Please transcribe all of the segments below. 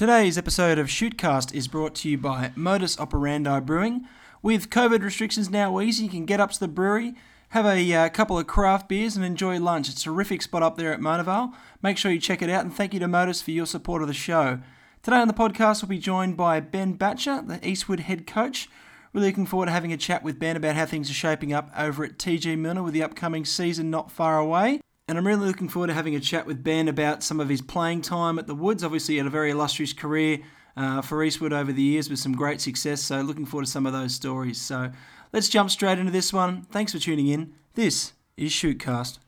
Today's episode of Shootcast is brought to you by Modus Operandi Brewing. With COVID restrictions now easy, you can get up to the brewery, have a uh, couple of craft beers, and enjoy lunch. It's a terrific spot up there at Mona Vale. Make sure you check it out, and thank you to Modus for your support of the show. Today on the podcast, we'll be joined by Ben Batger, the Eastwood head coach. Really looking forward to having a chat with Ben about how things are shaping up over at TG Milner with the upcoming season not far away. And I'm really looking forward to having a chat with Ben about some of his playing time at the Woods. Obviously, he had a very illustrious career uh, for Eastwood over the years with some great success. So, looking forward to some of those stories. So, let's jump straight into this one. Thanks for tuning in. This is Shootcast.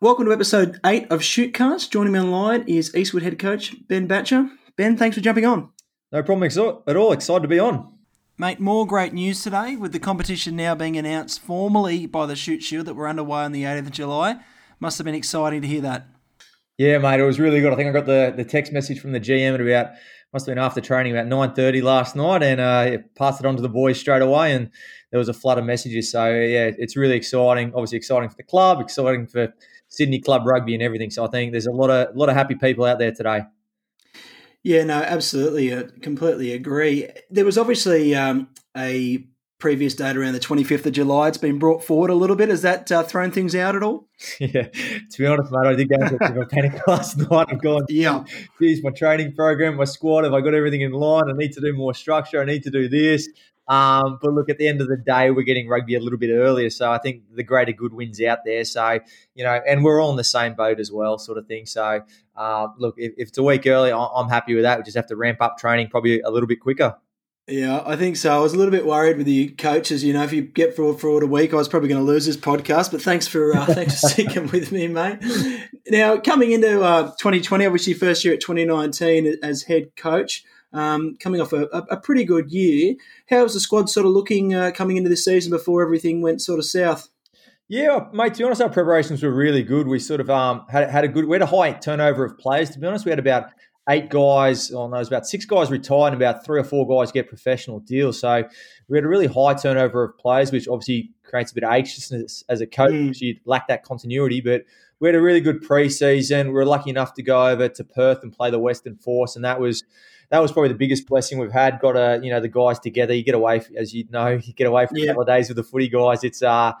Welcome to episode 8 of Shootcast. Joining me online is Eastwood head coach Ben Batger. Ben, thanks for jumping on. No problem at all. Excited to be on. Mate, more great news today with the competition now being announced formally by the Shute Shield that we're underway on the 8th of July. Must have been exciting to hear that. Yeah, mate, it was really good. I think I got the, the text message from the GM at about must have been after training about nine thirty last night, and uh, passed it on to the boys straight away. And there was a flood of messages. So yeah, it's really exciting. Obviously exciting for the club, exciting for Sydney Club Rugby and everything. So I think there's a lot of a lot of happy people out there today. Yeah, no, absolutely, I completely agree. There was obviously um, a previous date around the 25th of July. It's been brought forward a little bit. Has that uh, thrown things out at all? Yeah, to be honest, mate, I did go into a panic last night. I've gone, yeah, geez, my training program, my squad, have I got everything in line? I need to do more structure. I need to do this. Um, but look, at the end of the day, we're getting rugby a little bit earlier. So I think the greater good wins out there. So, you know, and we're all in the same boat as well, sort of thing. So, uh, look, if, if, it's a week early, I'm happy with that. We just have to ramp up training probably a little bit quicker. Yeah, I think so. I was a little bit worried with the coaches. You know, if you get fraud fraud a week, I was probably going to lose this podcast. But thanks for uh, thanks for sticking with me, mate. Now, coming into uh, 2020, obviously first year at 2019 as head coach um, coming off a, a, pretty good year. How was the squad sort of looking uh, coming into this season before everything went sort of south? Yeah, mate. To be honest, our preparations were really good. We sort of um, had had a good. We had a high turnover of players. To be honest, we had about eight guys. Oh no, was about six guys retired, and about three or four guys get professional deals. So we had a really high turnover of players, which obviously creates a bit of anxiousness as a coach. Mm. You lack that continuity, but we had a really good preseason. We were lucky enough to go over to Perth and play the Western Force, and that was that was probably the biggest blessing we've had. Got a you know the guys together. You get away, as you know, you get away for yeah. a couple of days with the footy guys. It's uh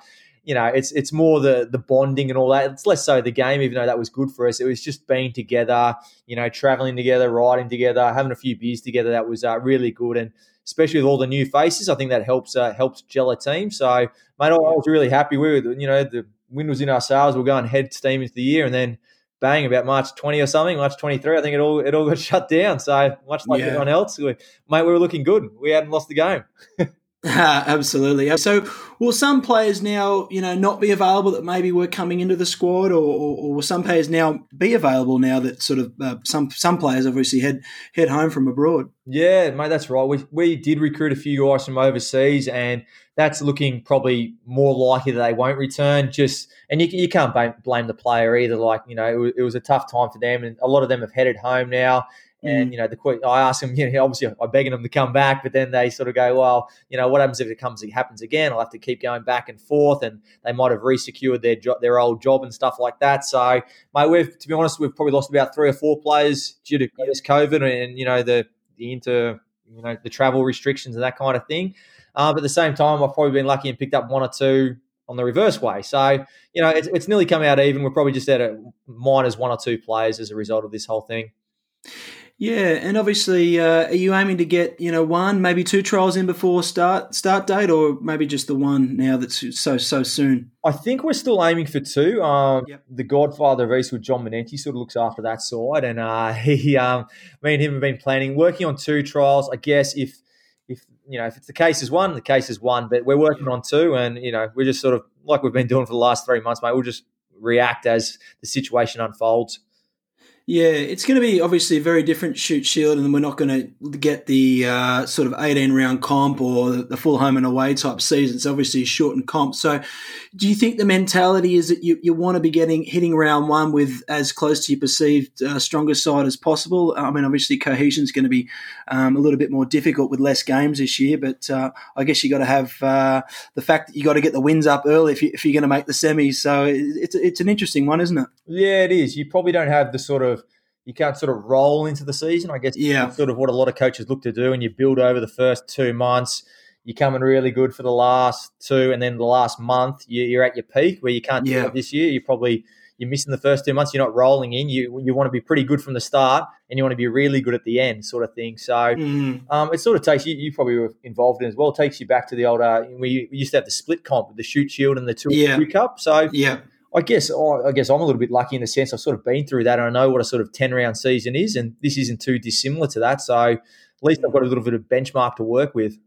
you know, it's it's more the the bonding and all that. It's less so the game, even though that was good for us. It was just being together, you know, traveling together, riding together, having a few beers together. That was uh, really good, and especially with all the new faces, I think that helps uh, helps gel a team. So, mate, I was really happy. We were, you know, the wind was in our sails. We are going head steam into the year, and then bang about March 20 or something, March 23. I think it all it all got shut down. So much like yeah. everyone else, we, mate, we were looking good. We hadn't lost the game. Absolutely. So, will some players now, you know, not be available that maybe were coming into the squad, or, or, or will some players now be available now that sort of uh, some some players obviously head head home from abroad? Yeah, mate, that's right. We we did recruit a few guys from overseas, and that's looking probably more likely that they won't return. Just and you, you can't blame the player either. Like you know, it was, it was a tough time for them, and a lot of them have headed home now. And mm. you know, the I ask them, you know, obviously I'm begging them to come back, but then they sort of go, well, you know, what happens if it comes, it happens again? I'll have to keep going back and forth, and they might have resecured their job, their old job and stuff like that. So, mate, we've to be honest, we've probably lost about three or four players due to this COVID and you know the the inter, you know, the travel restrictions and that kind of thing. Uh, but at the same time, I've probably been lucky and picked up one or two on the reverse way. So, you know, it's, it's nearly come out even. We're probably just at a minus one or two players as a result of this whole thing. Yeah, and obviously, uh, are you aiming to get you know one, maybe two trials in before start start date, or maybe just the one now that's so so soon? I think we're still aiming for two. Um, yep. The Godfather of Eastwood, John Manenti, sort of looks after that side, and uh, he, um, me and him have been planning, working on two trials. I guess if if you know if it's the case is one, the case is one, but we're working on two, and you know we're just sort of like we've been doing for the last three months, mate. We'll just react as the situation unfolds. Yeah, it's going to be obviously a very different Shute Shield, and we're not going to get the uh, sort of 18 round comp or the full home and away type season. It's obviously a shortened comp. So, do you think the mentality is that you, you want to be getting hitting round one with as close to your perceived uh, strongest side as possible? I mean, obviously, cohesion is going to be um, a little bit more difficult with less games this year, but uh, I guess you got to have uh, the fact that you got to get the wins up early if, you, if you're going to make the semis. So, it's, it's an interesting one, isn't it? Yeah, it is. You probably don't have the sort of you can't sort of roll into the season. I guess yeah. sort of what a lot of coaches look to do, and you build over the first two months. You're coming really good for the last two, and then the last month you, are at your peak where you can't do yeah. it this year. You probably you're missing the first two months. You're not rolling in. You you want to be pretty good from the start, and you want to be really good at the end, sort of thing. So mm. um, it sort of takes you. You probably were involved in as well. Takes you back to the older. We, we used to have the split comp with the Shute Shield and the two, yeah. two cup. So yeah I guess I guess I'm a little bit lucky in the sense I've sort of been through that and I know what a sort of ten round season is, and this isn't too dissimilar to that. So at least I've got a little bit of benchmark to work with.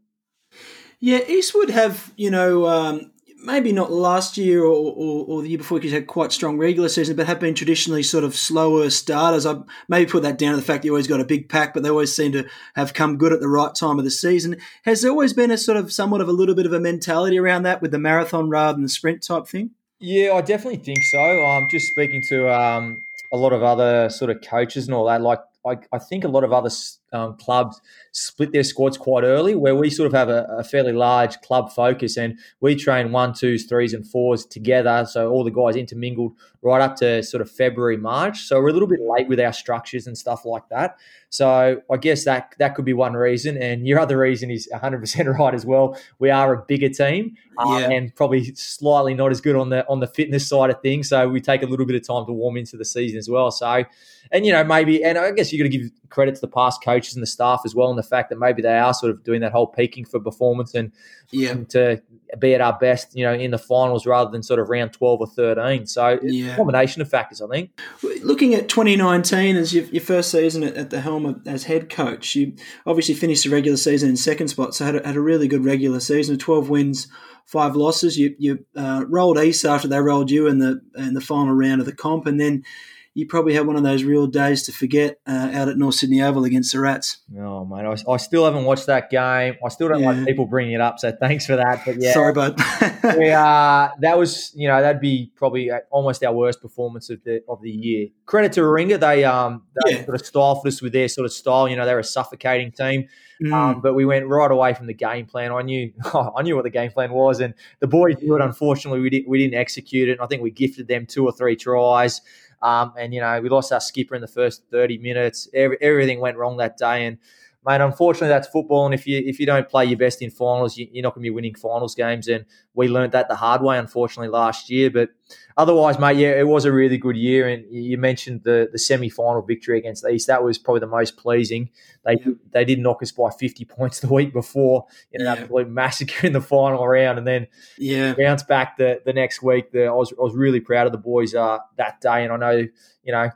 Yeah, Eastwood have you know um, maybe not last year or, or, or, the year before because had quite strong regular season, but have been traditionally sort of slower starters. I maybe put that down to the fact you always got a big pack, but they always seem to have come good at the right time of the season. Has there always been a sort of somewhat of a little bit of a mentality around that with the marathon rather than the sprint type thing? Yeah, I definitely think so. Um, just speaking to um, a lot of other sort of coaches and all that, like I, I think a lot of other um, clubs split their squads quite early, where we sort of have a, a, fairly large club focus and we train one, twos, threes, and fours together. So all the guys intermingled right up to sort of February, March. So we're a little bit late with our structures and stuff like that. So I guess that that could be one reason. And your other reason is 100% right as well. We are a bigger team uh, yeah. and probably slightly not as good on the on the fitness side of things. So we take a little bit of time to warm into the season as well. So, and you know maybe, and I guess you got to give credit to the past coaches and the staff as well, and the fact that maybe they are sort of doing that whole peaking for performance and yeah. to be at our best, you know, in the finals rather than sort of round 12 or 13. So yeah. combination of factors, I think. Looking at 2019 as your, your first season at, at, the helm of, as head coach, you obviously finished the regular season in second spot, so had a, had a really good regular season, 12 wins, five losses. You, you uh, rolled East after they rolled you in the in the final round of the comp, and then you probably had one of those real days to forget uh, out at North Sydney Oval against the Rats. Oh, mate, I, I, still haven't watched that game. I still don't yeah. like people bringing it up, so thanks for that. But yeah, sorry, bud. we, uh, that was, you know, that'd be probably uh, almost our worst performance of the of the year. Credit to Warringah, they um they yeah. sort of stifled us with their sort of style. You know, they're a suffocating team. Mm. Um, but we went right away from the game plan. I knew oh, I knew what the game plan was, and the boys knew it. Unfortunately, we didn't we didn't execute it. And I think we gifted them two or three tries. Um, and you know, we lost our skipper in the first 30 minutes. Every, everything went wrong that day, and mate, unfortunately, that's football. And if you if you don't play your best in finals, you, are not going to be winning finals games. And we learned that the hard way, unfortunately, last year. But otherwise, mate, yeah, it was a really good year. And you mentioned the the semi final victory against the East. That was probably the most pleasing. They they did knock us by 50 points the week before in an yeah. absolute massacre in the final round, and then yeah, bounce back the the next week. The, I was I was really proud of the boys uh, that day, and I know you know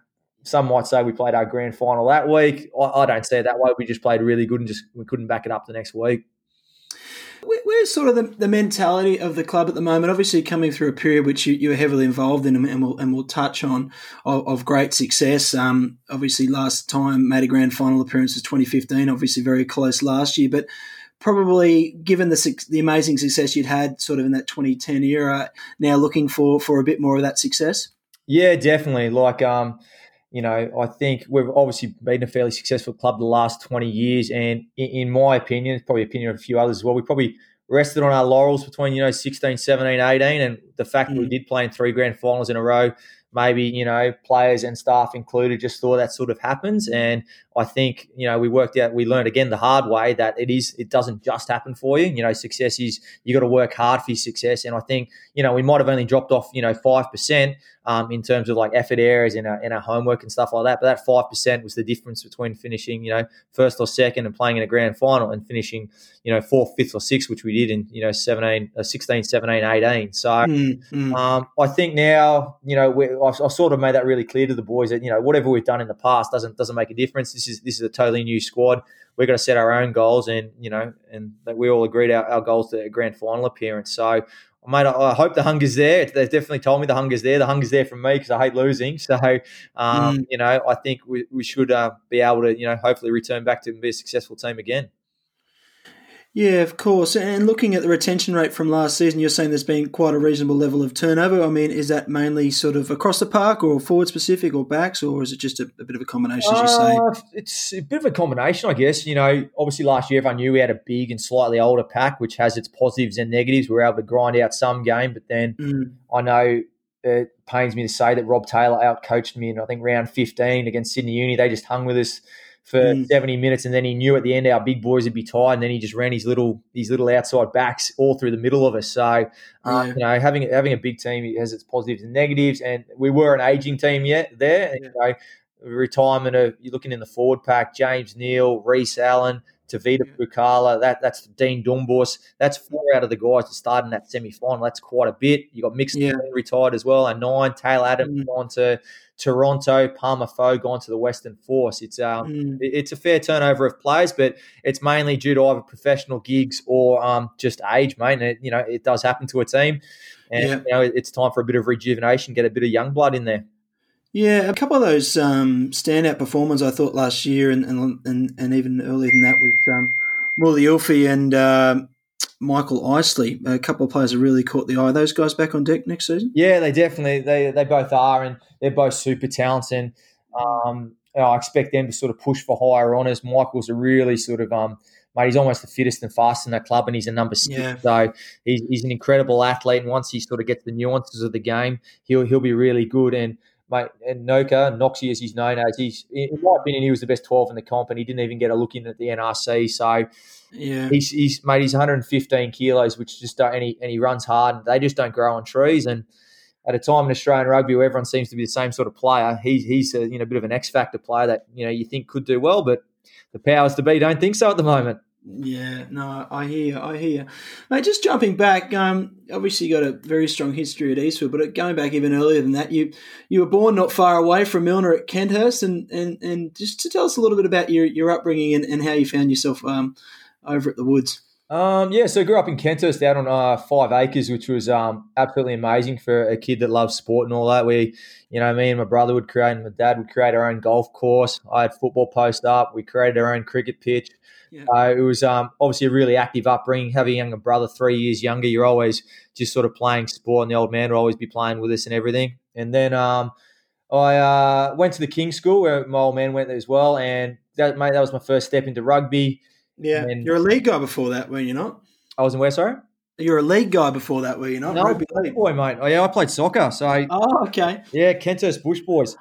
some might say we played our grand final that week. I, I don't see it that way. We just played really good and just we couldn't back it up the next week. Where's sort of the, the mentality of the club at the moment? Obviously, coming through a period which you, you were heavily involved in, and we'll, and we'll touch on of, of great success. Um, obviously, last time made a grand final appearance was 2015. Obviously, very close last year, but probably given the the amazing success you'd had sort of in that 2010 era, now looking for for a bit more of that success. Yeah, definitely. Like um, you know, I think we've obviously been a fairly successful club the last 20 years. And in, my opinion, probably opinion of a few others as well, we probably rested on our laurels between, you know, 16, 17, 18. And the fact mm. that we mm. did play in three grand finals in a row, maybe, you know, players and staff included just thought that sort of happens. And I think, you know, we worked out, we learned again the hard way that it is, it doesn't just happen for you. You know, success is, you got to work hard for your success. And I think, you know, we might have only dropped off, you know, 5%, um, in terms of like effort areas in our, in our homework and stuff like that. But that 5% was the difference between finishing, you know, first or second and playing in a grand final and finishing, you know, fourth, fifth or sixth, which we did in, you know, 17, uh, 16, 17, 18. So mm, mm. Um, I think now, you know, I've, I've, sort of made that really clear to the boys that, you know, whatever we've done in the past doesn't, doesn't make a difference. This is, this is a totally new squad. We're going to set our own goals and, you know, and that we all agreed our, our goals to a grand final appearance. So mate, I, I hope the hunger's there. They've definitely told me the hunger's there. The hunger's there from me because I hate losing. So, um, mm. you know, I think we, we should uh, be able to, you know, hopefully return back to be a successful team again. Yeah, of course. And looking at the retention rate from last season, you're saying there's been quite a reasonable level of turnover. I mean, is that mainly sort of across the park or forward specific or backs, or is it just a, a bit of a combination, as you say? Uh, it's a bit of a combination, I guess. You know, obviously last year everyone knew we had a big and slightly older pack, which has its positives and negatives. We were able to grind out some game, but then mm. I know it pains me to say that Rob Taylor outcoached me in, I think, round 15 against Sydney Uni. They just hung with us for mm. 70 minutes, and then he knew at the end our big boys would be tired, and then he just ran his little his little outside backs all through the middle of us. So, uh, yeah. you know, having having a big team has its positives and negatives, and we were an aging team yet there. And, you know, retirement of you're looking in the forward pack, James Neal, Reese Allen. Tavita yeah. Bukala, that that's Dean Dumbos. That's four out of the guys that started in that semi final. That's quite a bit. You got Mixon yeah. retired as well, and nine. Taylor Adams mm. gone to Toronto, Palmer Foe gone to the Western Force. It's um, mm. it's a fair turnover of players, but it's mainly due to either professional gigs or um, just age, mate. And it, you know, it does happen to a team, and yeah. you know, it's time for a bit of rejuvenation, get a bit of young blood in there. Yeah, a couple of those um, standout performers I thought last year, and and, and, and even earlier than that, was um, Mully and uh, Michael Isley. A couple of players that really caught the eye. Are those guys back on deck next season? Yeah, they definitely they they both are, and they're both super talented. Um, I expect them to sort of push for higher honours. Michael's a really sort of um, mate, he's almost the fittest and fastest in that club, and he's a number six. Yeah. So he's, he's an incredible athlete, and once he sort of gets the nuances of the game, he'll he'll be really good. And mate, and Noka, Noxie as he's known as, he's in my opinion, he was the best twelve in the comp, and he didn't even get a look in at the NRC. So yeah, he's he's mate, he's 115 kilos, which just don't, and he and he runs hard. They just don't grow on trees, and at a time in Australian rugby where everyone seems to be the same sort of player, he's he's a you know a bit of an X factor player that you know you think could do well, but the powers to be don't think so at the moment. Yeah, no, I hear, I hear. Mate, just jumping back, um, obviously you got a very strong history at Eastwood, but going back even earlier than that, you you were born not far away from Milner at Kenthurst, and and, and just to tell us a little bit about your, your upbringing and, and how you found yourself um, over at the Woods. Um, yeah, so I grew up in Kenthurst out on uh, five acres, which was um, absolutely amazing for a kid that loves sport and all that. We, you know, me and my brother would create, and my dad would create our own golf course. I had football post up. We created our own cricket pitch. Yeah. Uh, it was um, obviously a really active upbringing. Having a younger brother, three years younger, you're always just sort of playing sport, and the old man would always be playing with us and everything. And then um, I uh, went to the King's School where my old man went there as well, and that mate, that was my first step into rugby. Yeah, then, you're a league guy before that, were you not? I was in where, sorry? You're a league guy before that, were you not? No, Rugby league. boy, mate. Oh, yeah, I played soccer. So, oh, okay. Yeah, Kenthurst Bush Boys.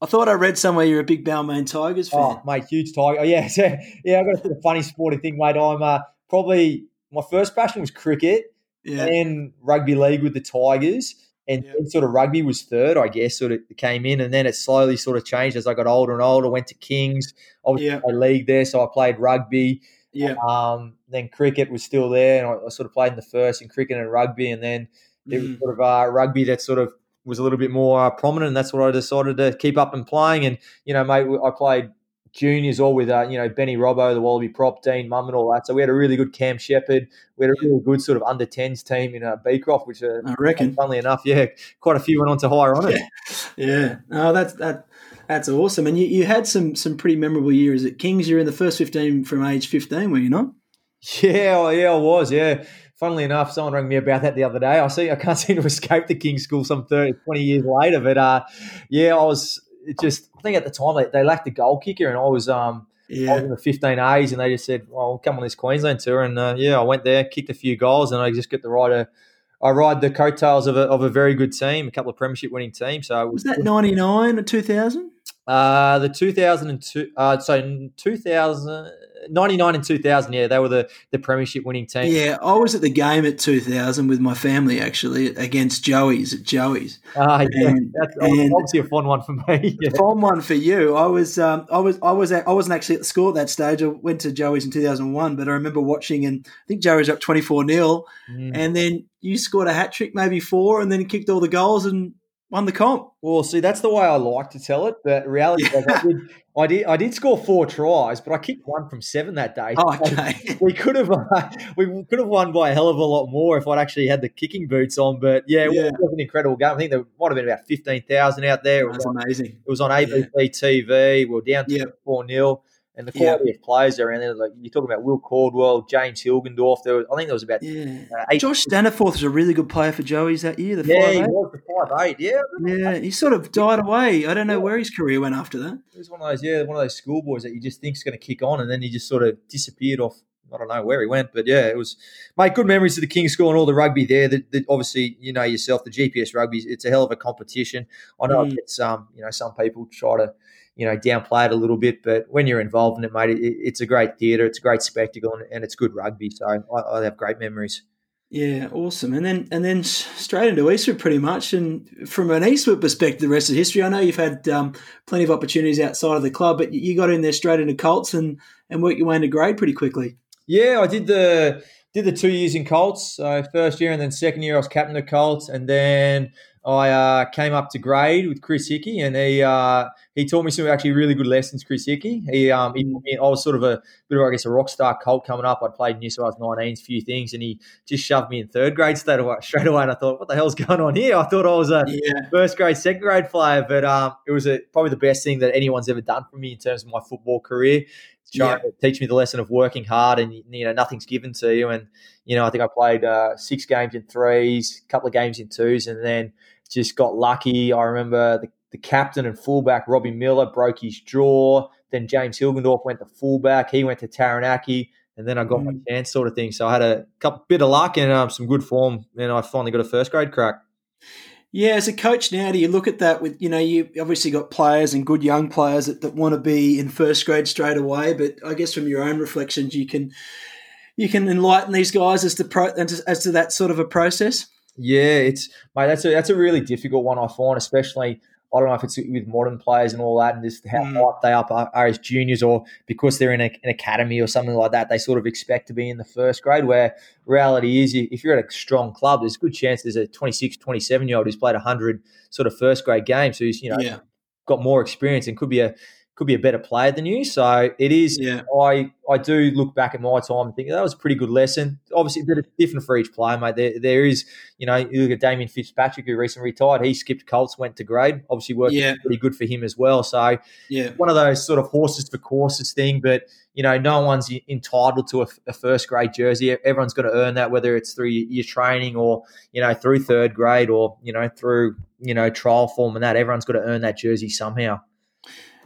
I thought I read somewhere you're a big Balmain Tigers fan. Oh, mate, huge Tiger. Oh, yeah, yeah, yeah. I got a funny sporting thing, mate. I'm uh, probably my first passion was cricket, yeah. and rugby league with the Tigers, and yeah. sort of rugby was third, I guess. Sort of came in, and then it slowly sort of changed as I got older and older. Went to Kings, obviously yeah. league there, so I played rugby. Yeah. Um, then cricket was still there, and I, I, sort of played in the first in cricket and rugby, and then it was mm. sort of uh, rugby that sort of was a little bit more uh, prominent, and that's what I decided to keep up and playing. And you know, mate, I played juniors all with uh, you know Benny Robbo, the Wallaby prop, Dean Mumm, and all that. So we had a really good Cam Shepherd. We had a really good sort of under 10s team in uh, Beecroft, which uh, I reckon, funnily enough, yeah, quite a few went on to higher on it. Yeah, yeah. Oh, that's that. That's awesome. And you, you had some some pretty memorable years at Kings. You're in the first 15 from age 15, were you not? Yeah, yeah, I was. Yeah, funnily enough, someone rang me about that the other day. I see I can't seem to escape the King's School some 30, 20 years later. But uh, yeah, I was just, I think at the time they, they lacked a goal kicker and I was, um, yeah. I was in the 15 A's and they just said, well, come on this Queensland tour. And uh, yeah, I went there, kicked a few goals and I just get the right I ride the coattails of a, of a very good team, a couple of premiership winning teams. So was, was that 99 or 2000? Uh, the 2002, uh, so 2000, 99 and 2000, yeah, they were the, the premiership winning team. Yeah, I was at the game at 2000 with my family actually against Joey's at Joey's. Ah, uh, yeah, and, that's and obviously a fun one for me. Yeah. Fun one for you. I was, um, I was, I was, at, I wasn't actually at the score at that stage. I went to Joey's in 2001, but I remember watching, and I think Joey's up 24 0 mm. and then you scored a hat trick, maybe four, and then kicked all the goals and won the comp. Well, see, that's the way I like to tell it, but reality yeah. I, did, I did. I did score four tries, but I kicked one from seven that day. Oh, okay. we could have uh, we could have won by a hell of a lot more if I'd actually had the kicking boots on. But yeah, it yeah. was an incredible game. I think there might have been about fifteen thousand out there. It That's amazing. It was on ABC yeah. TV. We were down to four 0 and the quality yeah. of players around there. Like you're talking about Will Caldwell, James Hilgendorf. There was, I think there was about yeah. Uh, eight. Josh Staniforth was a really good player for Joey's that year. The yeah, five, he eight. was the five eight. Yeah, yeah. He sort of died away. I don't know yeah. where his career went after that. He was one of those yeah, one of those schoolboys that you just think's going to kick on, and then he just sort of disappeared off. I don't know where he went, but yeah, it was mate. Good memories of the King's School and all the rugby there. That the, obviously, you know yourself, the GPS rugby. It's a hell of a competition. I know mm. it's um, you know, some people try to you know, downplay it a little bit. But when you're involved in it, mate, it, it's a great theatre, it's a great spectacle, and, and it's good rugby. So I, I, have great memories. Yeah, awesome. And then and then straight into Eastwood, pretty much. And from an Eastwood perspective, the rest of history. I know you've had um, plenty of opportunities outside of the club, but you got in there straight into Colts and and worked your way into grade pretty quickly. Yeah, I did the did the two years in Colts. So first year and then second year, I was captain of Colts, and then I uh, came up to grade with Chris Hickey, and he uh, he taught me some actually really good lessons. Chris Hickey, he, um, he I was sort of a bit of I guess a rock star cult coming up. I'd played New South Wales 19s, a few things, and he just shoved me in third grade straight away. Straight away, and I thought, what the hell's going on here? I thought I was a yeah. first grade, second grade player, but um, it was a, probably the best thing that anyone's ever done for me in terms of my football career. Trying yeah. to teach me the lesson of working hard, and you know nothing's given to you. And you know, I think I played uh, six games in threes, a couple of games in twos, and then just got lucky. I remember the, the captain and fullback, Robbie Miller, broke his jaw. Then James Hilgendorf went to fullback. He went to Taranaki. And then I got mm. my chance, sort of thing. So I had a couple bit of luck and um, some good form, and I finally got a first grade crack. Yeah, as a coach now, do you look at that with, you know, you obviously got players and good young players that, that want to be in first grade straight away, but I guess from your own reflections, you can you can enlighten these guys as to pro, as, to that sort of a process. Yeah, it's mate. That's a that's a really difficult one I find, especially. I don't know if it's with modern players and all that, and just how mm. hyped they up are, are, as juniors, or because they're in a, an academy or something like that, they sort of expect to be in the first grade. Where reality is, if you're at a strong club, there's a good chance there's a 26, 27 year old who's played 100 sort of first grade games, he's you know yeah. got more experience and could be a could be a better player than you. So it is. Yeah. I I do look back at my time and think that was a pretty good lesson. Obviously, a bit different for each player, mate. There, there is, you know, you look at Damien Fitzpatrick, who recently retired. He skipped Colts, went to grade. Obviously, worked yeah. pretty good for him as well. So yeah, one of those sort of horses for courses thing. But you know, no one's entitled to a, a first grade jersey. Everyone's got to earn that, whether it's through your training or you know through third grade or you know through you know trial form and that. Everyone's got to earn that jersey somehow.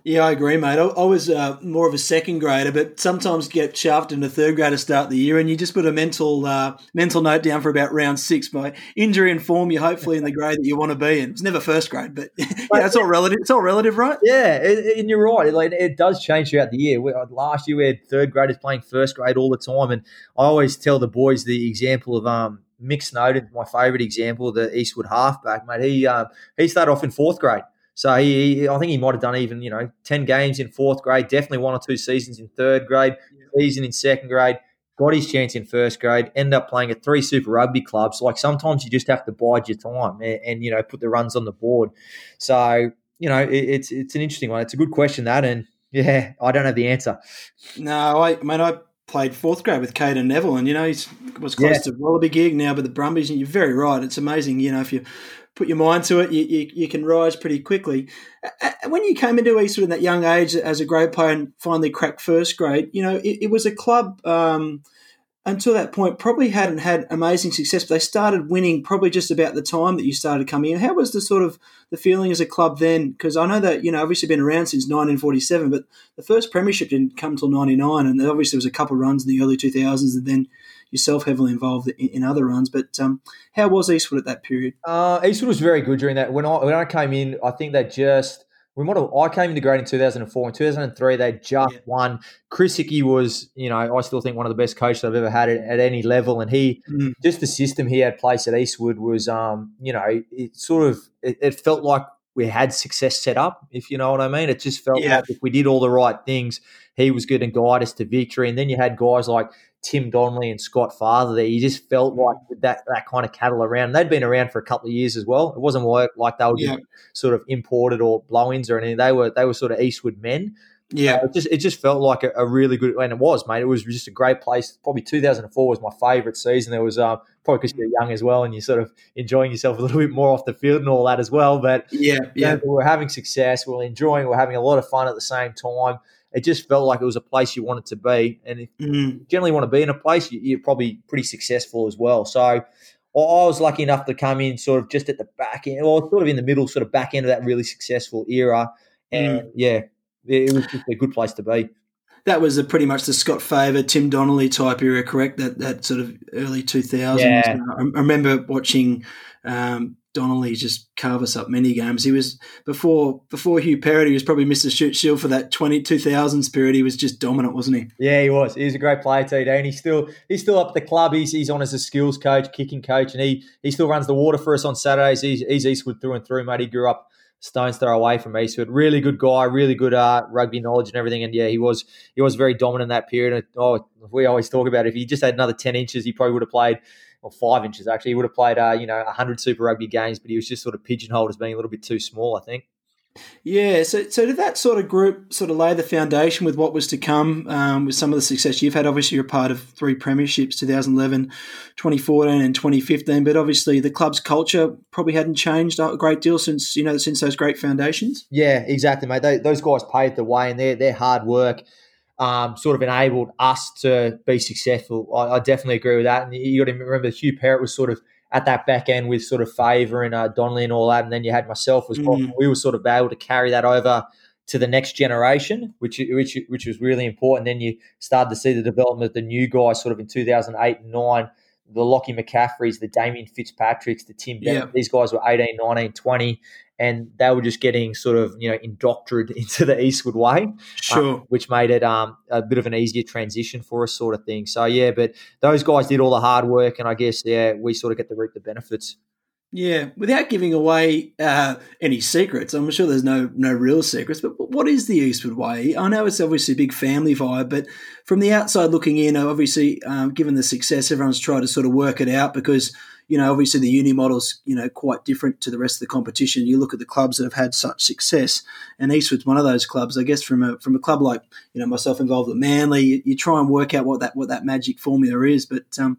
Yeah, I agree, mate. I, I was uh, more of a second grader, but sometimes get shafted into third grader start the year, and you just put a mental uh, mental note down for about round six. By injury and form, you hopefully in the grade that you want to be in. It's never first grade, but yeah, it's all relative. It's all relative, right? Yeah, and you're right. Like, it does change throughout the year. Uh, last year we had third graders playing first grade all the time, and I always tell the boys the example of um, Mick Snowden, my favourite example, the Eastwood halfback, mate. He um, he started off in fourth grade so he, I think he might have done even you know ten games in fourth grade, definitely one or two seasons in third grade, season in second grade. Got his chance in first grade. end up playing at three Super Rugby clubs. Like sometimes you just have to bide your time and, and you know put the runs on the board. So you know it, it's it's an interesting one. It's a good question that, and yeah, I don't have the answer. No, I mean I played fourth grade with Caden Neville, and you know he was close yeah. to Wallaby gig now, but the Brumbies. And you're very right. It's amazing, you know, if you put your mind to it, you, you, you, can rise pretty quickly. When you came into Eastwood in that young age as a grade player and finally cracked first grade, you know, it, it was a club um, until that point probably hadn't had amazing success, they started winning probably just about the time that you started coming in. How was the sort of the feeling as a club then? Because I know that, you know, obviously been around since 1947, but the first premiership didn't come until 99, and obviously there was a couple of runs in the early 2000s and then – yourself heavily involved in, in other runs. But um, how was Eastwood at that period? Uh, Eastwood was very good during that. When I when I came in, I think they just we might have, I came into grade in 2004. In 2003, they just yeah. won. Chris Hickey was, you know, I still think one of the best coaches I've ever had at, at any level. And he, mm. just the system he had placed at Eastwood was, um, you know, it sort of, it, it, felt like we had success set up, if you know what I mean. It just felt yeah. like if we did all the right things, he was going to guide us to victory. And then you had guys like Tim Donnelly and Scott Fava there. You just felt like that that kind of cattle around. They'd been around for a couple of years as well. It wasn't like they were yeah. sort of imported or blow-ins or anything. They were they were sort of Eastwood men. Yeah, uh, it just it just felt like a, a, really good, and it was, mate. It was just a great place. Probably 2004 was my favourite season. There was uh, probably because you're young as well, and you're sort of enjoying yourself a little bit more off the field and all that as well. But yeah, yeah, we're having success. We're enjoying. We are having a lot of fun at the same time. It just felt like it was a place you wanted to be, and if mm. you generally want to be in a place, you, are probably pretty successful as well. So. I was lucky enough to come in sort of just at the back end, or sort of in the middle, sort of back end of that really successful era. And mm. yeah, it was just a good place to be. That was a, pretty much the Scott Fava, Tim Donnelly type era, correct? That that sort of early two thousands. Yeah. I remember watching um, Donnelly just carve us up many games. He was before before Hugh Perrett. He was probably Mr. Shute Shield for that 20, 2000s period. He was just dominant, wasn't he? Yeah, he was. He was a great player, TD, and he's still he's still up at the club. He's, he's on as a skills coach, kicking coach, and he he still runs the water for us on Saturdays. He's, he's Eastwood through and through, mate. He grew up stone's throw away from Eastwood. Really good guy, really good uh, rugby knowledge and everything. And yeah, he was he was very dominant in that period. And, oh, we always talk about it. if he just had another ten inches, he probably would have played. Or five inches actually. He would have played, uh, you know, hundred Super Rugby games, but he was just sort of pigeonholed as being a little bit too small. I think. Yeah, so so did that sort of group sort of lay the foundation with what was to come um, with some of the success you've had? Obviously, you're part of three premierships 2011, 2014, and 2015. But obviously, the club's culture probably hadn't changed a great deal since you know since those great foundations. Yeah, exactly, mate. They, those guys paved the way, and their their hard work um, sort of enabled us to be successful. I, I definitely agree with that. And you got to remember, Hugh Perrett was sort of at that back end with sort of Fava and uh, Donnelly and all that, and then you had myself as well. Mm. We were sort of able to carry that over to the next generation, which which which was really important. Then you started to see the development of the new guys, sort of in 2008 and nine. The Lockie McCaffreys, the Damien Fitzpatricks, the Tim Bennett. Yeah. These guys were 18, 19, 20 and they were just getting sort of you know indoctrinated into the Eastwood way, uh, sure, which made it um, a bit of an easier transition for us, sort of thing. So yeah, but those guys did all the hard work, and I guess yeah, we sort of get to reap the benefits. Yeah, without giving away uh, any secrets, I'm sure there's no no real secrets. But what is the Eastwood Way? I know it's obviously a big family vibe, but from the outside looking in, obviously, um, given the success, everyone's tried to sort of work it out because you know obviously the uni model's you know quite different to the rest of the competition. You look at the clubs that have had such success, and Eastwood's one of those clubs. I guess from a from a club like you know myself involved at Manly, you, you try and work out what that what that magic formula is, but um,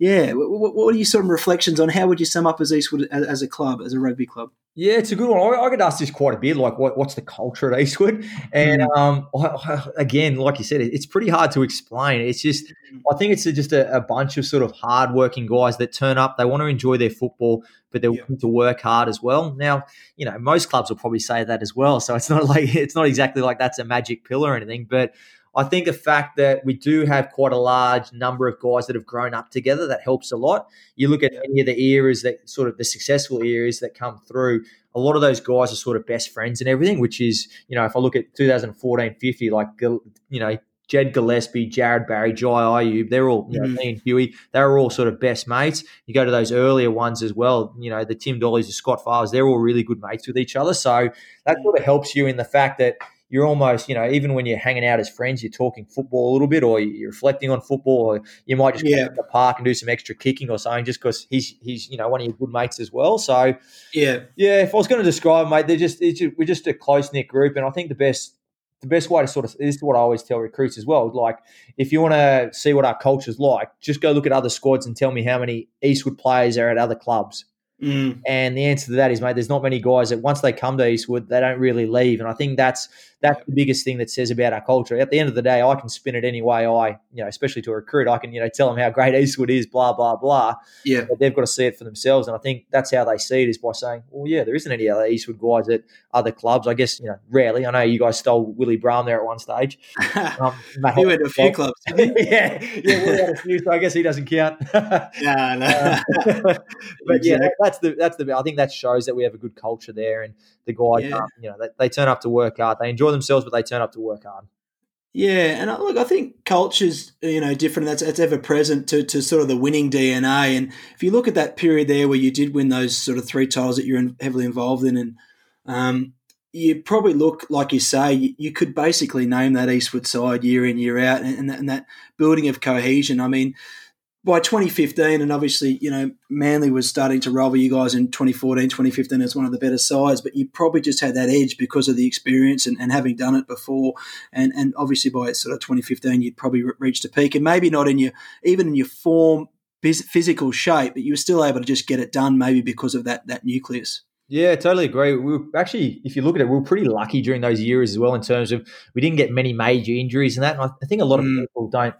yeah, what, what are your sort of reflections on how would you sum up as Eastwood as a club, as a rugby club? Yeah, it's a good one. I, I get asked this quite a bit, like what, what's the culture at Eastwood? And mm. um, I, I, again, like you said, it's pretty hard to explain. It's just, mm. I think it's just a, a, bunch of sort of hardworking guys that turn up. They want to enjoy their football, but they're yeah. willing to work hard as well. Now, you know, most clubs will probably say that as well. So it's not like it's not exactly like that's a magic pill or anything, but I think the fact that we do have quite a large number of guys that have grown up together that helps a lot. You look at any of the eras that sort of the successful eras that come through, a lot of those guys are sort of best friends and everything, which is, you know, if I look at 2014 50, like, you know, Jed Gillespie, Jared Barry, Jai Ayub, they're all, you know, mm. and Huey, they were all sort of best mates. You go to those earlier ones as well, you know, the Tim Dollies, the Scott Favas, they're all really good mates with each other. So that sort of helps you in the fact that, you're almost, you know, even when you're hanging out as friends, you're talking football a little bit, or you're reflecting on football, or you might just yeah. go to the park and do some extra kicking or something, just because he's he's you know one of your good mates as well. So yeah, yeah. If I was going to describe, mate, they're just, just we're just a close knit group, and I think the best the best way to sort of this is what I always tell recruits as well. Like, if you want to see what our culture's like, just go look at other squads and tell me how many Eastwood players are at other clubs. Mm. And the answer to that is, mate, there's not many guys that once they come to Eastwood, they don't really leave. And I think that's that's the biggest thing that says about our culture. At the end of the day, I can spin it any way I, you know, especially to a recruit, I can, you know, tell them how great Eastwood is, blah, blah, blah. Yeah. But they've got to see it for themselves. And I think that's how they see it is by saying, well, yeah, there isn't any other Eastwood guys at other clubs. I guess, you know, rarely. I know you guys stole Willie Brown there at one stage. Um, you went to a few clubs, yeah, yeah, we had a few, so I guess he doesn't count. no, no. Uh, but yeah, that's the, that's the, I think that shows that we have a good culture there. And, the guys, yeah. you know, they, they turn up to work hard. They enjoy themselves, but they turn up to work hard. Yeah, and look, I think culture's you know different. That's it's ever present to, to sort of the winning DNA. And if you look at that period there where you did win those sort of three titles that you're heavily involved in, and Um, you probably look like you say you, you, could basically name that Eastwood side year in year out, and, and, that, and that building of cohesion. I mean, by 2015, and obviously, you know, Manly was starting to rival you guys in 2014, 2015 as one of the better sides, but you probably just had that edge because of the experience and, and having done it before. And, and obviously, by sort of 2015, you'd probably reached a peak, and maybe not in your even in your form, physical shape, but you were still able to just get it done, maybe because of that that nucleus. Yeah, totally agree. We were actually, if you look at it, we were pretty lucky during those years as well in terms of we didn't get many major injuries and that. And I think a lot of mm. people don't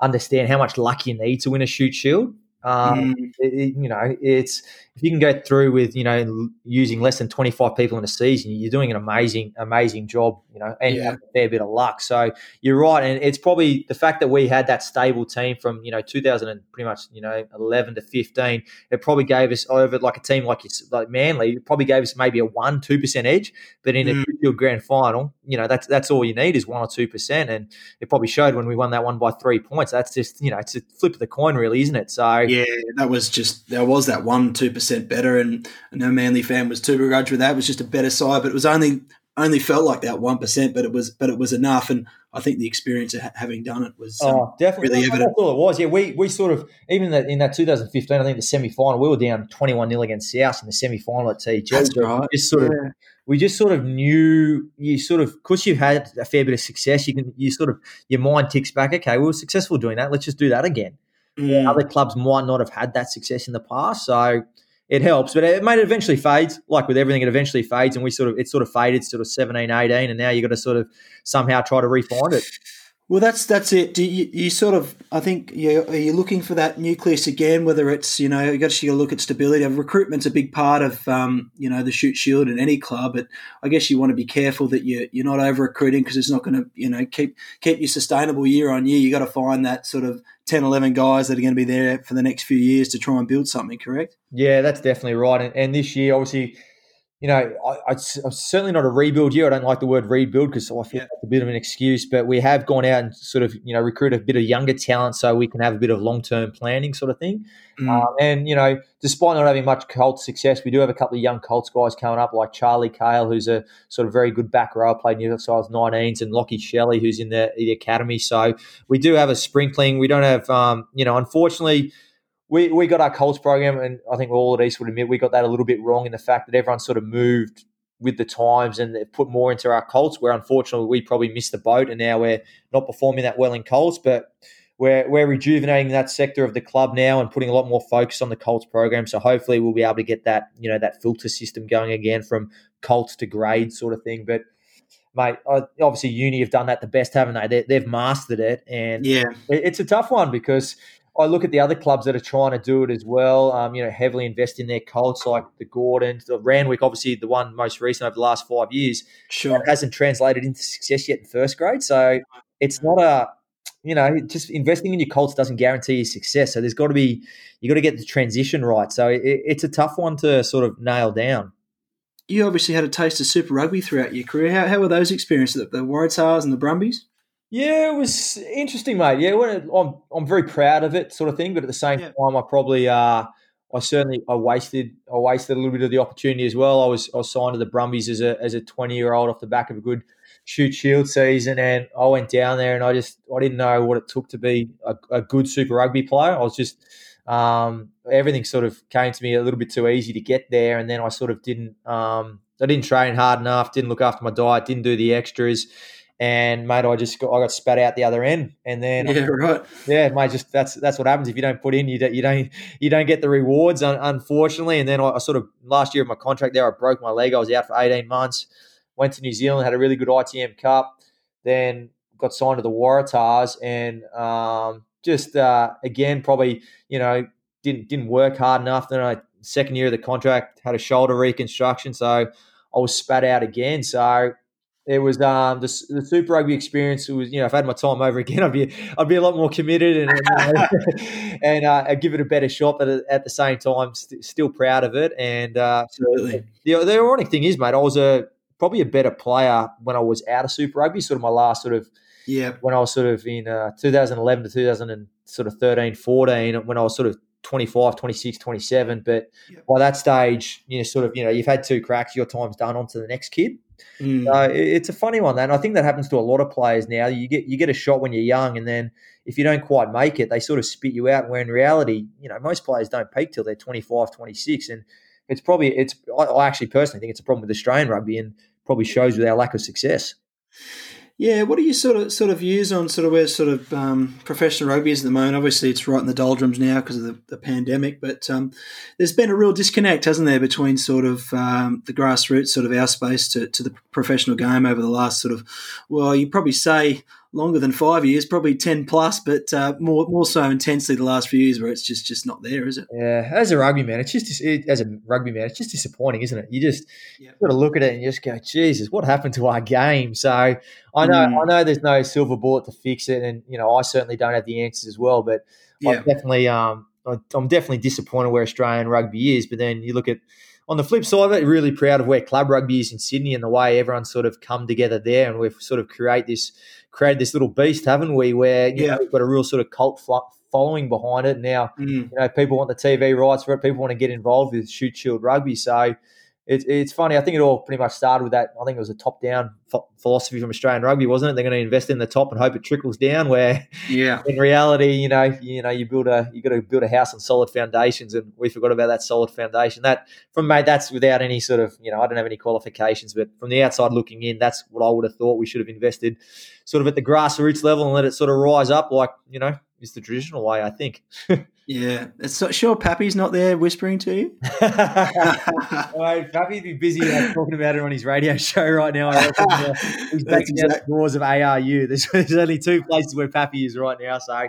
understand how much luck you need to win a Shute Shield. Um, mm. it, you know, it's if you can go through with you know using less than twenty five people in a season, you're doing an amazing amazing job. You know, and yeah. a fair bit of luck. So you're right, and it's probably the fact that we had that stable team from you know 2000 and pretty much you know 11 to 15. It probably gave us over like a team like like Manly. It probably gave us maybe a one two percent edge, but in mm. a grand final, you know that's that's all you need is one or two percent, and it probably showed when we won that one by three points. That's just you know it's a flip of the coin, really, isn't it? So yeah, that was just there was that one two percent better, and no Manly fan was too begrudged with that. It was just a better side, but it was only only felt like that one percent, but it was but it was enough, and I think the experience of having done it was um, oh, definitely really evident. That's all it was. Yeah, we we sort of even that in that 2015, I think the semi final, we were down 21 0 against South in the semi final at TG. That's right. Just sort yeah. of we just sort of knew you sort of because you've had a fair bit of success, you can you sort of your mind ticks back. Okay, we were successful doing that. Let's just do that again. Mm. Other clubs might not have had that success in the past, so it helps, but it, made it eventually fades. Like with everything, it eventually fades, and we sort of it sort of faded, sort of 17, 18, and now you got to sort of somehow try to refine it. Well, that's that's it. Do you, you sort of, I think, you are you looking for that nucleus again? Whether it's you know, you got to look at stability. Recruitment's a big part of um, you know the Shute Shield in any club, but I guess you want to be careful that you you're not over recruiting because it's not going to you know keep keep you sustainable year on year. You got to find that sort of 10, 11 guys that are going to be there for the next few years to try and build something. Correct? Yeah, that's definitely right. And, and this year, obviously you know, I, I, am certainly not a rebuild year. I don't like the word rebuild because I feel yeah. a bit of an excuse. But we have gone out and sort of, you know, recruit a bit of younger talent so we can have a bit of long term planning sort of thing. Mm. Um, and you know, despite not having much Colts success, we do have a couple of young Colts guys coming up, like Charlie Cale, who's a sort of very good back row, played New South Wales 19s, and Lockie Shelley, who's in the, the academy. So we do have a sprinkling. We don't have, um, you know, unfortunately we, we got our Colts program, and I think all at Eastwood admit we got that a little bit wrong in the fact that everyone sort of moved with the times and put more into our Colts, where unfortunately we probably missed the boat, and now we're not performing that well in Colts, but we're, we're rejuvenating that sector of the club now and putting a lot more focus on the Colts program. So hopefully we'll be able to get that, you know, that filter system going again from Colts to grade sort of thing. But mate, obviously uni have done that the best, haven't they? they have mastered it, and yeah, it's a tough one because I look at the other clubs that are trying to do it as well. Um, you know, heavily invest in their Colts, like the Gordons, the Randwick, obviously the one most recent over the last five years. Sure, hasn't translated into success yet in first grade. So it's not a, you know, just investing in your Colts doesn't guarantee you success. So there's got to be, you got to get the transition right. So it, it's a tough one to sort of nail down. You obviously had a taste of Super Rugby throughout your career. How, how were those experiences? The Waratahs and the Brumbies? Yeah, it was interesting, mate. Yeah, I'm I'm very proud of it, sort of thing. But at the same yeah. time, I probably uh, I certainly I wasted I wasted a little bit of the opportunity as well. I was I was signed to the Brumbies as a as a 20 year old off the back of a good Shute Shield season, and I went down there and I just I didn't know what it took to be a, a good Super Rugby player. I was just um, everything sort of came to me a little bit too easy to get there, and then I sort of didn't um, I didn't train hard enough, didn't look after my diet, didn't do the extras and mate, I just got I got spat out the other end, and then yeah, right, yeah, mate, just that's that's what happens if you don't put in, you don't you don't you don't get the rewards, unfortunately. And then I, I sort of last year of my contract there, I broke my leg. I was out for eighteen months. Went to New Zealand, had a really good ITM Cup, then got signed to the Waratahs, and um, just uh, again probably you know didn't didn't work hard enough. Then I second year of the contract had a shoulder reconstruction, so I was spat out again. So it was um, the, the Super Rugby experience. Was you know, if I had my time over again, I'd be I'd be a lot more committed and and, and uh, I'd give it a better shot. But at the same time, st- still proud of it. And uh, absolutely, the, the ironic thing is, mate, I was a probably a better player when I was out of Super Rugby. Sort of my last sort of yeah when I was sort of in uh, 2011 to 2000 and sort of 13, 14, when I was sort of 25, 26, 27. But yep. by that stage, you know, sort of, you know, you've had two cracks, your time's done on to the next kid. Mm. So it's a funny one, and I think that happens to a lot of players now. You get you get a shot when you're young, and then if you don't quite make it, they sort of spit you out. Where in reality, you know, most players don't peak till they're 25, 26, and it's probably it's. I actually personally think it's a problem with Australian rugby, and probably shows with our lack of success. Yeah, what are your sort of sort of views on sort of where sort of um, professional rugby is at the moment? Obviously, it's right in the doldrums now because of the, the pandemic, but um, there's been a real disconnect, hasn't there, between sort of um, the grassroots, sort of our space to, to the professional game over the last sort of, well, you probably say longer than five years, probably ten plus, but uh, more more so intensely the last few years, where it's just just not there, is it? Yeah, as a rugby man, it's just it, as a rugby man, it's just disappointing, isn't it? You just yep. got to look at it and just go, Jesus, what happened to our game? So I know mm. I know there's no silver bullet to fix it, and you know I certainly don't have the answers as well, but I definitely um I'm definitely disappointed where Australian rugby is. But then you look at on the flip side of it, really proud of where club rugby is in Sydney and the way everyone's sort of come together there, and we've sort of create this created this little beast, haven't we? Where you yeah. know, we've got a real sort of cult following behind it. Now, mm. you know, people want the TV rights for it. People want to get involved with Shute Shield Rugby. So it's it's funny. I think it all pretty much started with that. I think it was a top down philosophy from Australian rugby, wasn't it? They're going to invest in the top and hope it trickles down. Where, yeah, in reality, you know, you know, you build a you got to build a house on solid foundations, and we forgot about that solid foundation. That from mate, that's without any sort of you know, I don't have any qualifications, but from the outside looking in, that's what I would have thought we should have invested, sort of at the grassroots level, and let it sort of rise up, like you know, is the traditional way, I think. yeah, it's so, sure Pappy's not there whispering to you. well, Pappy'd be busy uh, talking about it on his radio show right now. I reckon, uh, he's backing exactly. the doors of ARU. There's, there's only two places where Pappy is right now, so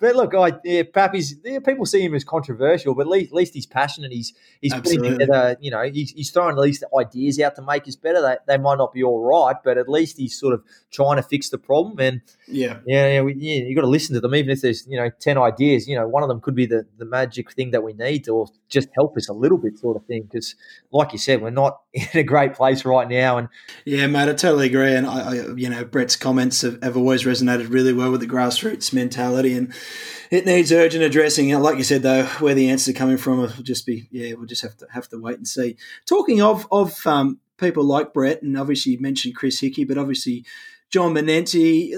but look, I yeah, Pappy's yeah, people see him as controversial, but at least, at least he's passionate. He's he's Absolutely. putting together, you know, he's, he's throwing at least ideas out to make us better. They, they might not be all right, but at least he's sort of trying to fix the problem. And yeah, yeah, yeah, we, yeah you got to listen to them, even if there's you know ten ideas. You know, one of them could be the the magic thing that we need to just help us a little bit, sort of thing. Because, like you said, we're not in a great place right now. And yeah, mate, I totally agree. And I, I you know, Brett's comments have, have always resonated really well with the grassroots mentality and it needs urgent addressing. And Like you said, though, where the answers are coming from will just be yeah, we'll just have to have to wait and see. Talking of of um, people like Brett, and obviously you mentioned Chris Hickey, but obviously John Manenti,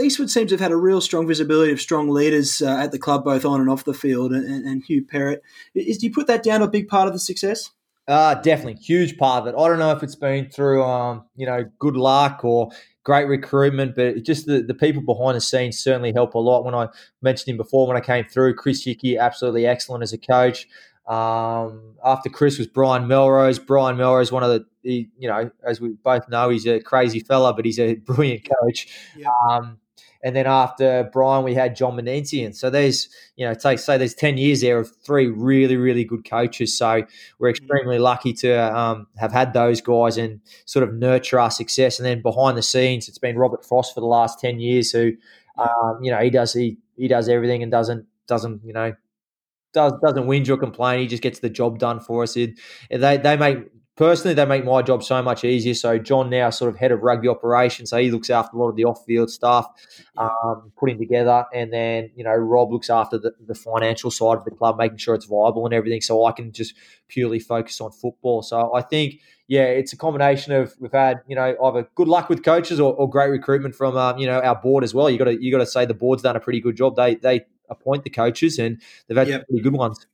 Eastwood seems to have had a real strong visibility of strong leaders uh, at the club, both on and off the field, and, and Hugh Perrett. Is, do you put that down a big part of the success? Uh, definitely, huge part of it. I don't know if it's been through, um, you know, good luck or great recruitment, but just the, the people behind the scenes certainly help a lot. When I mentioned him before, when I came through, Chris Hickey, absolutely excellent as a coach. Um, after Chris was Brian Melrose. Brian Melrose, one of the, he, you know, as we both know, he's a crazy fella, but he's a brilliant coach. Yeah. Um, and then after Brian, we had John Manentian. So there's, you know, take say there's 10 years there of three really, really good coaches. So we're mm. extremely lucky to um, have had those guys and sort of nurture our success. And then behind the scenes, it's been Robert Frost for the last 10 years who, um, you know, he does he he does everything and doesn't doesn't, you know, does doesn't whinge or complain. He just gets the job done for us. It, they they make personally, they make my job so much easier. So John now sort of head of rugby operations, so he looks after a lot of the off-field stuff, um, putting together, and then you know Rob looks after the, the, financial side of the club, making sure it's viable and everything. So I can just purely focus on football. So I think. Yeah, it's a combination of we've had you know either good luck with coaches or, or great recruitment from um, you know our board as well. You got to you got to say the board's done a pretty good job. They they appoint the coaches and they've had yep. pretty good ones.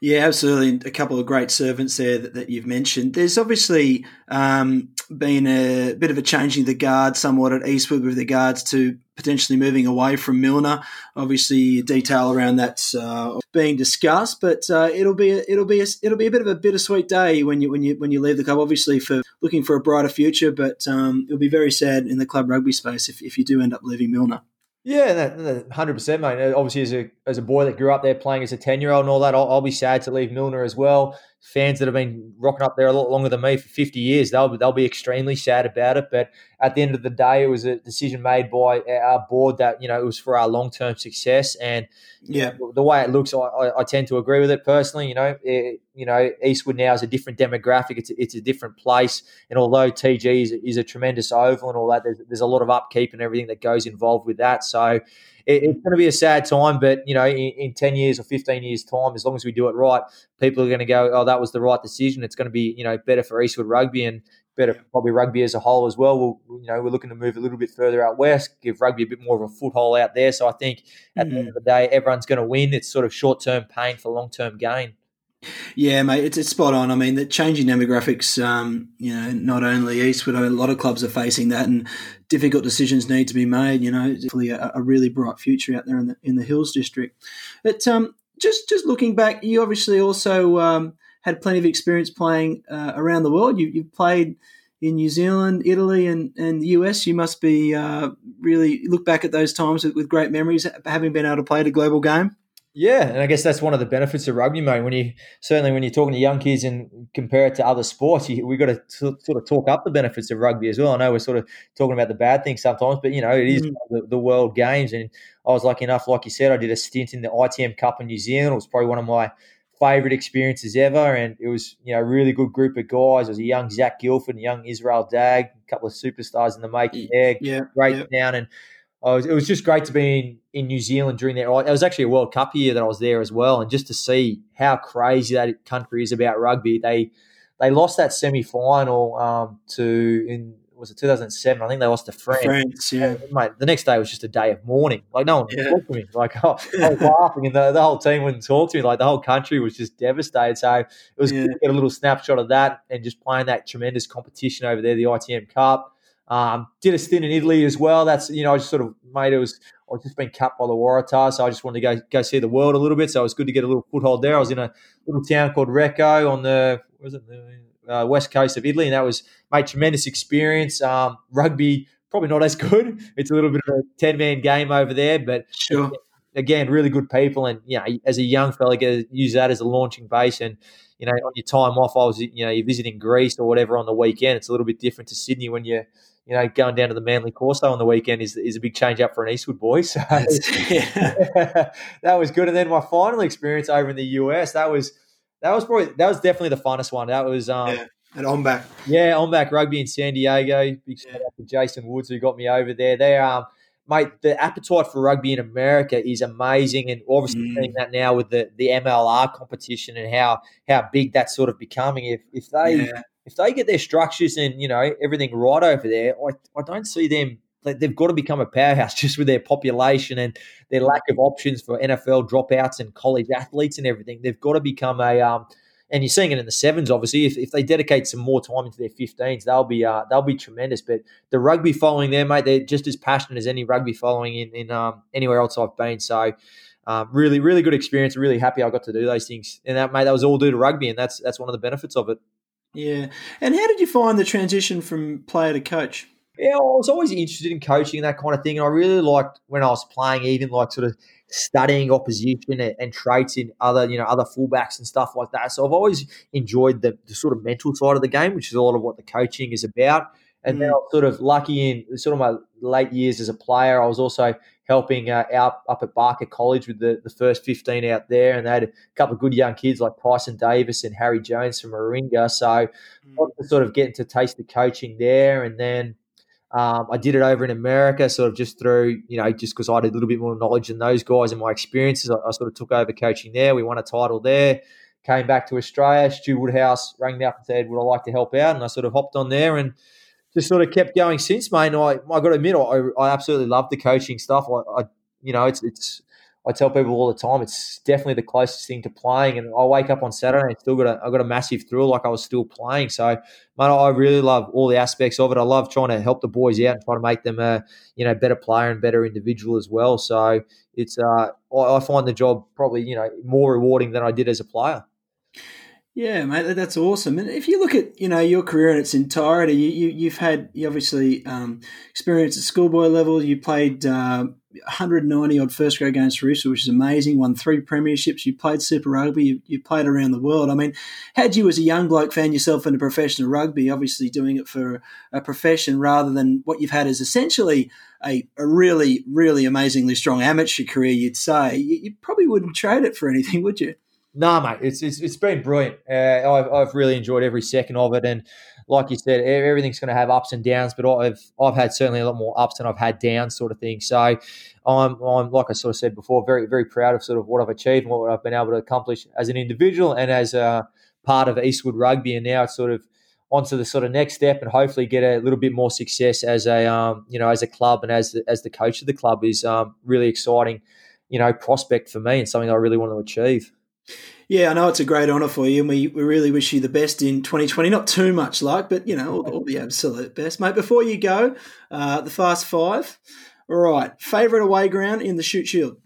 Yeah, absolutely. A couple of great servants there that, that you've mentioned. There's obviously um, been a bit of a changing of the guard somewhat at Eastwood with regards to potentially moving away from Millner. Obviously, detail around that's uh, being discussed, but uh, it'll be a, it'll be a, it'll be a bit of a bittersweet day when you when you when you leave the club. Obviously, for looking for a brighter future, but um, it'll be very sad in the club rugby space if, if you do end up leaving Millner. Yeah, hundred percent, mate. Obviously, as a as a boy that grew up there playing as a ten year old and all that, I'll, I'll, be sad to leave Millner as well. Fans that have been rocking up there a lot longer than me for fifty years, they'll they'll be extremely sad about it. But at the end of the day, it was a decision made by our board that you know it was for our long term success. And yeah, the way it looks, I, I, I, tend to agree with it personally. You know, it, you know, Eastwood now is a different demographic. It's a, it's a different place, and although TG is, is a tremendous oval and all that, there's, there's a lot of upkeep and everything that goes involved with that. So it, it's going to be a sad time, but you know, in, in, ten years or fifteen years time, as long as we do it right, people are going to go, "Oh, that was the right decision." It's going to be you know better for Eastwood Rugby and better probably rugby as a whole as well. We'll, you know, we're looking to move a little bit further out west, give rugby a bit more of a foothold out there. So I think at mm. the end of the day, everyone's going to win. It's sort of short term pain for long term gain. Yeah, mate, it's, it's spot on. I mean, the changing demographics, um, you know, not only Eastwood, a lot of clubs are facing that, and difficult decisions need to be made. You know, definitely a, a really bright future out there in the in the Hills district. But um, just just looking back, you obviously also um, had plenty of experience playing uh, around the world. You, you've played in New Zealand, Italy, and, and the US. You must be uh, really look back at those times with, with great memories, having been able to play at a global game. Yeah, and I guess that's one of the benefits of rugby, mate. When you certainly when you're talking to young kids and compare it to other sports, you, we've got to t- sort of talk up the benefits of rugby as well. I know we're sort of talking about the bad things sometimes, but you know it is mm. the, the, world games, and I was lucky enough, like you said, I did a stint in the ITM Cup in New Zealand. It was probably one of my favourite experiences ever, and it was you know a really good group of guys. It was a young Zac Guildford, young Israel Dagg, a couple of superstars in the making there. Yeah, great yeah. down and was, it was just great to be in, in New Zealand during that. It was actually a World Cup year that I was there as well, and just to see how crazy that country is about rugby. They they lost that semi final um, to in was it 2007? I think they lost to France. France, yeah. mate, the next day was just a day of mourning. Like no one yeah. talked to me. Like oh, I was laughing, and the, the, whole team wouldn't talk to me. Like the whole country was just devastated. So it was yeah. good to get a little snapshot of that and just playing that tremendous competition over there, the ITM Cup. Um, did a stint in Italy as well. That's you know I just sort of made it was I was just been capped by the Waratahs, so I just wanted to go go see the world a little bit. So it was good to get a little foothold there. I was in a little town called Recco on the was it the uh, west coast of Italy, and that was made tremendous experience. Um, rugby probably not as good. It's a little bit of a ten man game over there, but sure. Again, really good people, and you know, as a young fella, get use that as a launching base, and you know, on your time off, I was, you know, you're visiting Greece or whatever on the weekend. It's a little bit different to Sydney when you're you know, going down to the Manly Corso on the weekend is, is a big change up for an Eastwood boy. So that was good. And then my final experience over in the US, that was that was probably that was definitely the funnest one. That was um yeah, at OMBAC. Yeah, OMBAC rugby in San Diego. Big shout out to Jason Woods who got me over there. They um mate, the appetite for rugby in America is amazing, and obviously mm. seeing that now with the, the MLR competition and how how big that's sort of becoming. If if they yeah if they get their structures and you know everything right over there, I, I don't see them. They've got to become a powerhouse just with their population and their lack of options for NFL dropouts and college athletes and everything. They've got to become a um, and you're seeing it in the sevens. Obviously, if, if they dedicate some more time into their 15s, they'll be uh, they'll be tremendous. But the rugby following there, mate, they're just as passionate as any rugby following in in um, anywhere else I've been. So. Um, really, really good experience. Really happy I got to do those things, and that mate, that was all due to rugby, and that's that's one of the benefits of it. Yeah. And how did you find the transition from player to coach? Yeah, I was always interested in coaching and that kind of thing. And I really liked when I was playing, even like sort of studying opposition and, and, traits in other, you know, other fullbacks and stuff like that. So I've always enjoyed the, the, sort of mental side of the game, which is a lot of what the coaching is about. And mm. then I was sort of lucky in sort of my late years as a player. I was also helping uh, out up at Barker College with the, the first 15 out there. And they had a couple of good young kids like Tyson Davis and Harry Jones from Warringah. So mm. sort of getting to taste the coaching there. And then um, I did it over in America, sort of just through, you know, just because I had a little bit more knowledge than those guys and my experiences. I, I, sort of took over coaching there. We won a title there. Came back to Australia. Stu Woodhouse rang me up and said, Would I like to help out? And I sort of hopped on there and just sort of kept going since, mate. I, I got to admit, I, I absolutely love the coaching stuff. I, I, you know, it's it's. I tell people all the time, it's definitely the closest thing to playing. And I wake up on Saturday and still got a, I got a massive thrill, like I was still playing. So, mate, I really love all the aspects of it. I love trying to help the boys out and try to make them a, you know, better player and better individual as well. So, it's, uh, I, I find the job probably, you know, more rewarding than I did as a player. Yeah, mate, that's awesome. And if you look at you know your career in its entirety, you, you have had you obviously um, experience at schoolboy level. You played uh, 190 odd first grade games for Eastwood, which is amazing. Won three premierships. You played Super Rugby. You, you, played around the world. I mean, had you as a young bloke found yourself in a professional rugby, obviously doing it for a profession rather than what you've had as essentially a, a really really amazingly strong amateur career, you'd say you, you probably wouldn't trade it for anything, would you? No, mate, it's it's, it's been brilliant. Uh, I've, I've really enjoyed every second of it, and like you said, everything's going to have ups and downs. But I've I've had certainly a lot more ups than I've had downs, sort of thing. So I'm I'm like I sort of said before, very very proud of sort of what I've achieved and what I've been able to accomplish as an individual and as a part of Eastwood Rugby. And now it's sort of onto the sort of next step and hopefully get a little bit more success as a um, you know as a club and as the, as the coach of the club is um, really exciting you know prospect for me and something I really want to achieve. Yeah, I know it's a great honour for you, and we, we really wish you the best in 2020. Not too much luck, but you know, all, all the absolute best, mate. Before you go, uh, the Fast Five. All right, favourite away ground in the Shute Shield.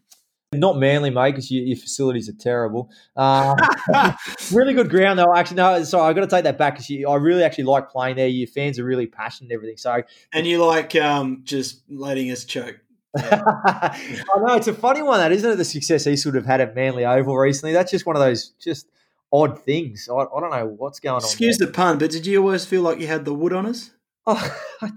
Not Manly, mate, because your, your, facilities are terrible. Uh, really good ground, though. Actually, no, sorry, I've got to take that back because I really actually like playing there. Your fans are really passionate and everything. So, and you like um, just letting us choke. I know it's a funny one, that isn't it? The success he sort of had at Manly Oval recently. That's just one of those just odd things. I, I don't know what's going on. Excuse the pun, but did you always feel like you had the wood on us? Oh,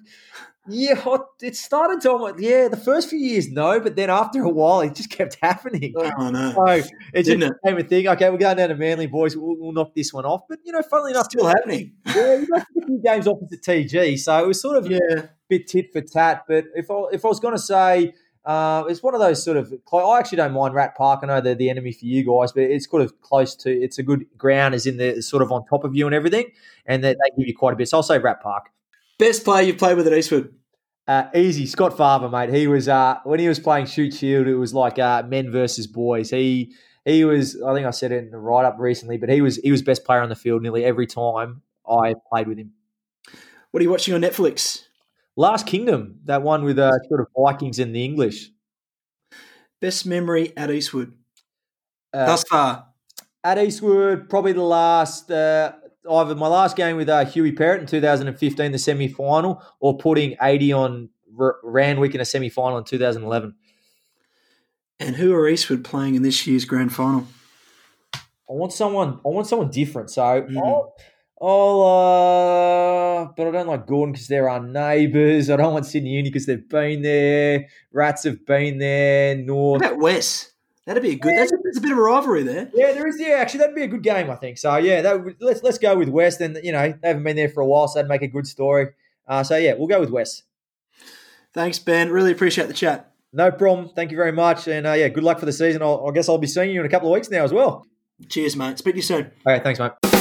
yeah, it started to. almost, Yeah, the first few years, no, but then after a while, it just kept happening. Oh no! So it just it? became a thing. Okay, we're going down to Manly, boys. We'll, we'll knock this one off. But you know, funnily enough, still happening. Yeah, you know, a few games opposite TG, so it was sort of yeah bit tit for tat. But if I if I was going to say, uh, it's one of those sort of. I actually don't mind Rat Park. I know they're the enemy for you guys, but it's kind of close to. It's a good ground, is in the sort of on top of you and everything, and they, they give you quite a bit. So I'll say Rat Park. Best player you've played with at Eastwood. Uh, easy, Scott Fava, mate. He was uh, when he was playing Shute Shield. It was like uh, men versus boys. He he was. I think I said it in the write up recently, but he was he was best player on the field nearly every time I played with him. What are you watching on Netflix? Last Kingdom, that one with uh, sort of Vikings and the English. Best memory at Eastwood uh, thus far. At Eastwood, probably the last uh, either my last game with uh, Huey Perrett in 2015, the semi final, or putting 80 on R- Randwick in a semi final in 2011. And who are Eastwood playing in this year's grand final? I want someone. I want someone different. So mm. I'll, I'll uh, but I don't like Gordon because they're our neighbours. I don't want Sydney Uni because they've been there. Rats have been there. North. What about West? That'd be a good. That's a, a bit of a rivalry there. Yeah, there is. Yeah, actually, that'd be a good game. I think so. Yeah, that, let's let's go with West. And you know, they haven't been there for a while, so that'd make a good story. Uh, so yeah, we'll go with West. Thanks, Ben. Really appreciate the chat. No problem. Thank you very much. And uh, yeah, good luck for the season. I'll, I guess I'll be seeing you in a couple of weeks now as well. Cheers, mate. Speak to you soon. Okay, thanks, mate.